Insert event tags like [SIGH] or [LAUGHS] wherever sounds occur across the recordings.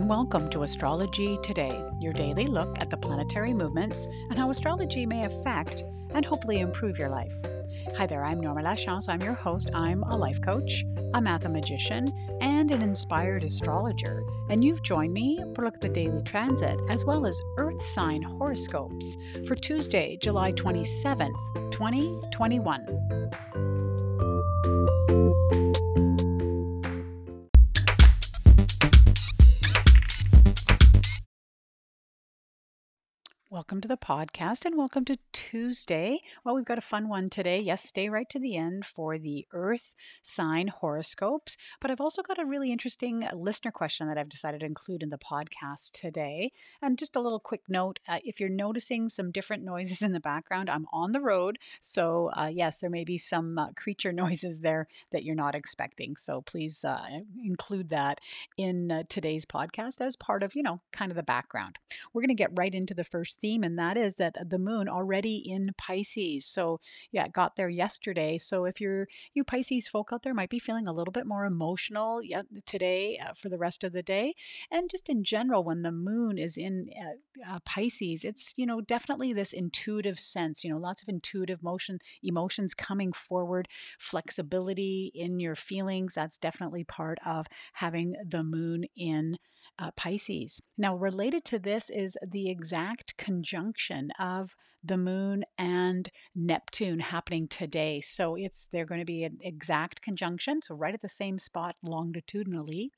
and welcome to Astrology Today, your daily look at the planetary movements and how astrology may affect and hopefully improve your life. Hi there, I'm Norma Lachance. I'm your host. I'm a life coach, a mathemagician, and an inspired astrologer. And you've joined me for look at the daily transit as well as earth sign horoscopes for Tuesday, July 27th, 2021. Welcome to the podcast and welcome to Tuesday. Well, we've got a fun one today. Yes, stay right to the end for the Earth sign horoscopes. But I've also got a really interesting listener question that I've decided to include in the podcast today. And just a little quick note uh, if you're noticing some different noises in the background, I'm on the road. So, uh, yes, there may be some uh, creature [LAUGHS] noises there that you're not expecting. So, please uh, include that in uh, today's podcast as part of, you know, kind of the background. We're going to get right into the first theme, and that is that the moon already in Pisces. So, yeah, it got there yesterday. So, if you're you Pisces folk out there might be feeling a little bit more emotional yeah, today uh, for the rest of the day, and just in general, when the moon is in uh, uh, Pisces, it's you know definitely this intuitive sense. You know, lots of intuitive motion emotions coming forward, flexibility in your feelings. That's definitely part of having the moon in uh, Pisces. Now, related to this is the exact conjunction of the moon and Neptune happening today. So it's they're going to be an exact conjunction, so right at the same spot longitudinally.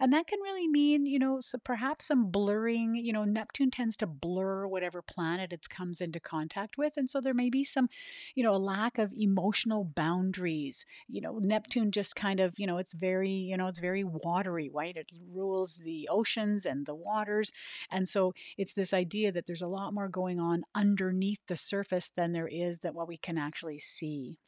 And that can really mean, you know, so perhaps some blurring, you know, Neptune tends to blur whatever planet it comes into contact with. And so there may be some, you know, a lack of emotional boundaries. You know, Neptune just kind of, you know, it's very, you know, it's very watery, right? It rules the oceans and the waters. And so it's this idea that there's a lot more going on underneath the surface than there is that what we can actually see.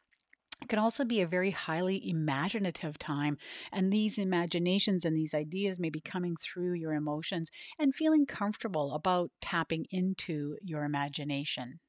It can also be a very highly imaginative time, and these imaginations and these ideas may be coming through your emotions and feeling comfortable about tapping into your imagination.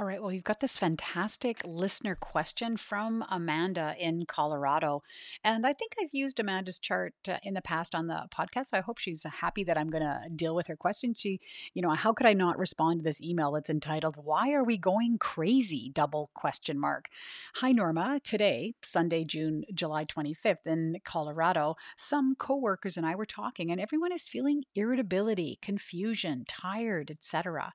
All right. Well, you've got this fantastic listener question from Amanda in Colorado. And I think I've used Amanda's chart uh, in the past on the podcast. So I hope she's happy that I'm going to deal with her question. She, you know, how could I not respond to this email that's entitled, Why Are We Going Crazy? Double question mark. Hi, Norma. Today, Sunday, June, July 25th in Colorado, some coworkers and I were talking, and everyone is feeling irritability, confusion, tired, etc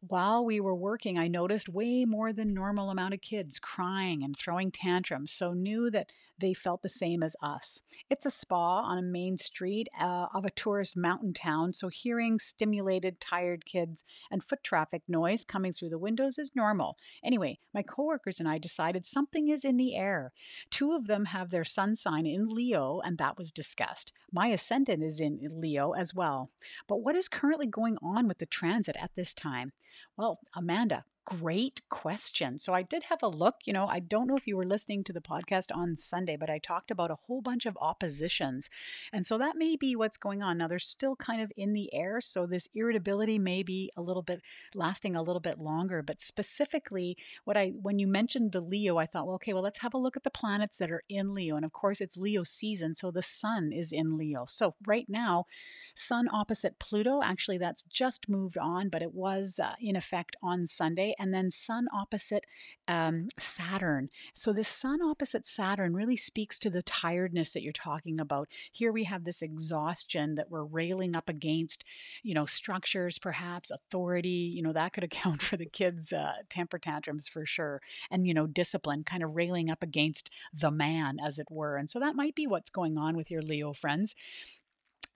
while we were working, I noticed way more than normal amount of kids crying and throwing tantrums, so knew that they felt the same as us. It's a spa on a main street uh, of a tourist mountain town, so hearing stimulated, tired kids and foot traffic noise coming through the windows is normal. Anyway, my coworkers and I decided something is in the air. Two of them have their sun sign in Leo, and that was discussed. My ascendant is in Leo as well. But what is currently going on with the transit at this time? Well, Amanda, great question. So I did have a look. You know, I don't know if you were listening to the podcast on Sunday, but I talked about a whole bunch of oppositions. And so that may be what's going on. Now they're still kind of in the air. So this irritability may be a little bit lasting a little bit longer. But specifically, what I when you mentioned the Leo, I thought, well, okay, well, let's have a look at the planets that are in Leo. And of course, it's Leo season. So the sun is in Leo. So right now, sun opposite Pluto, actually, that's just moved on, but it was uh, in effect on Sunday and then Sun opposite um, Saturn. So, this Sun opposite Saturn really speaks to the tiredness that you're talking about. Here we have this exhaustion that we're railing up against, you know, structures, perhaps authority, you know, that could [LAUGHS] account for the kids' uh, temper tantrums for sure. And, you know, discipline, kind of railing up against the man, as it were. And so that might be what's going on with your Leo friends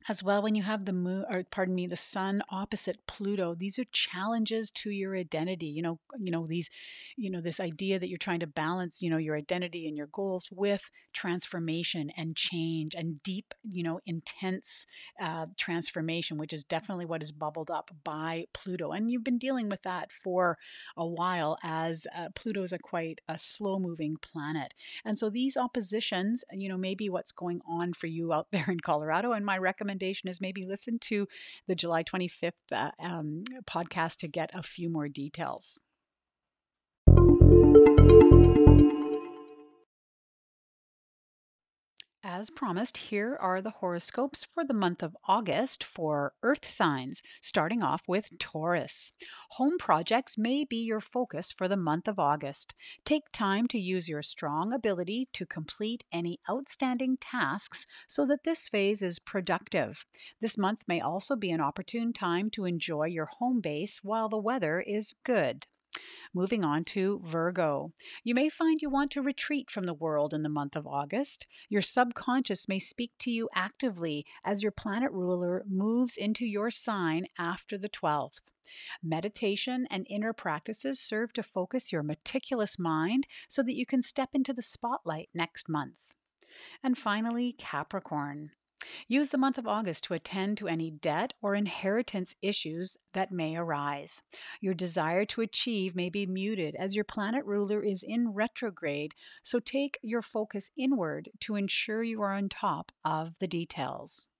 as well when you have the moon or pardon me the sun opposite pluto these are challenges to your identity you know you know these you know this idea that you're trying to balance you know your identity and your goals with transformation and change and deep you know intense uh, transformation which is definitely what is bubbled up by pluto. And you've been dealing with that for a while as uh, pluto is a quite a slow moving planet. And so these oppositions you know maybe what's going on for you out [LAUGHS] there in colorado and my recommendation recommendation is maybe listen to the July 25th uh, um, podcast to get a few more details. As promised, here are the horoscopes for the month of August for Earth signs, starting off with Taurus. Home projects may be your focus for the month of August. Take time to use your strong ability to complete any outstanding tasks so that this phase is productive. This month may also be an opportune time to enjoy your home base while the weather is good. Moving on to Virgo. You may find you want to retreat from the world in the month of August. Your subconscious may speak to you actively as your planet ruler moves into your sign after the 12th. Meditation and inner practices serve to focus your meticulous mind so that you can step into the spotlight next month. And finally, Capricorn. Use the month of August to attend to any debt or inheritance issues that may arise. Your desire to achieve may be muted as your planet ruler is in retrograde, so take your focus inward to ensure you are on top of the details.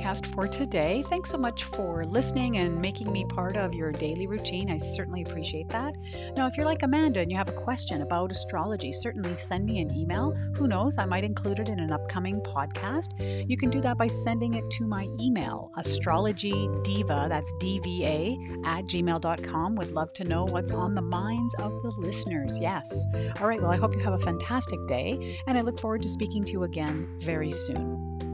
Podcast for today. Thanks so much for listening and making me part of your daily routine. I certainly appreciate that. Now, if you're like Amanda and you have a question about astrology, certainly send me an email. Who knows, I might include it in an upcoming podcast. You can do that by sending it to my email, astrologydiva, that's D-V-A, at gmail.com. Would love to know what's on the minds of the listeners. Yes. All right, well, I hope you have a fantastic day, and I look forward to speaking to you again very soon.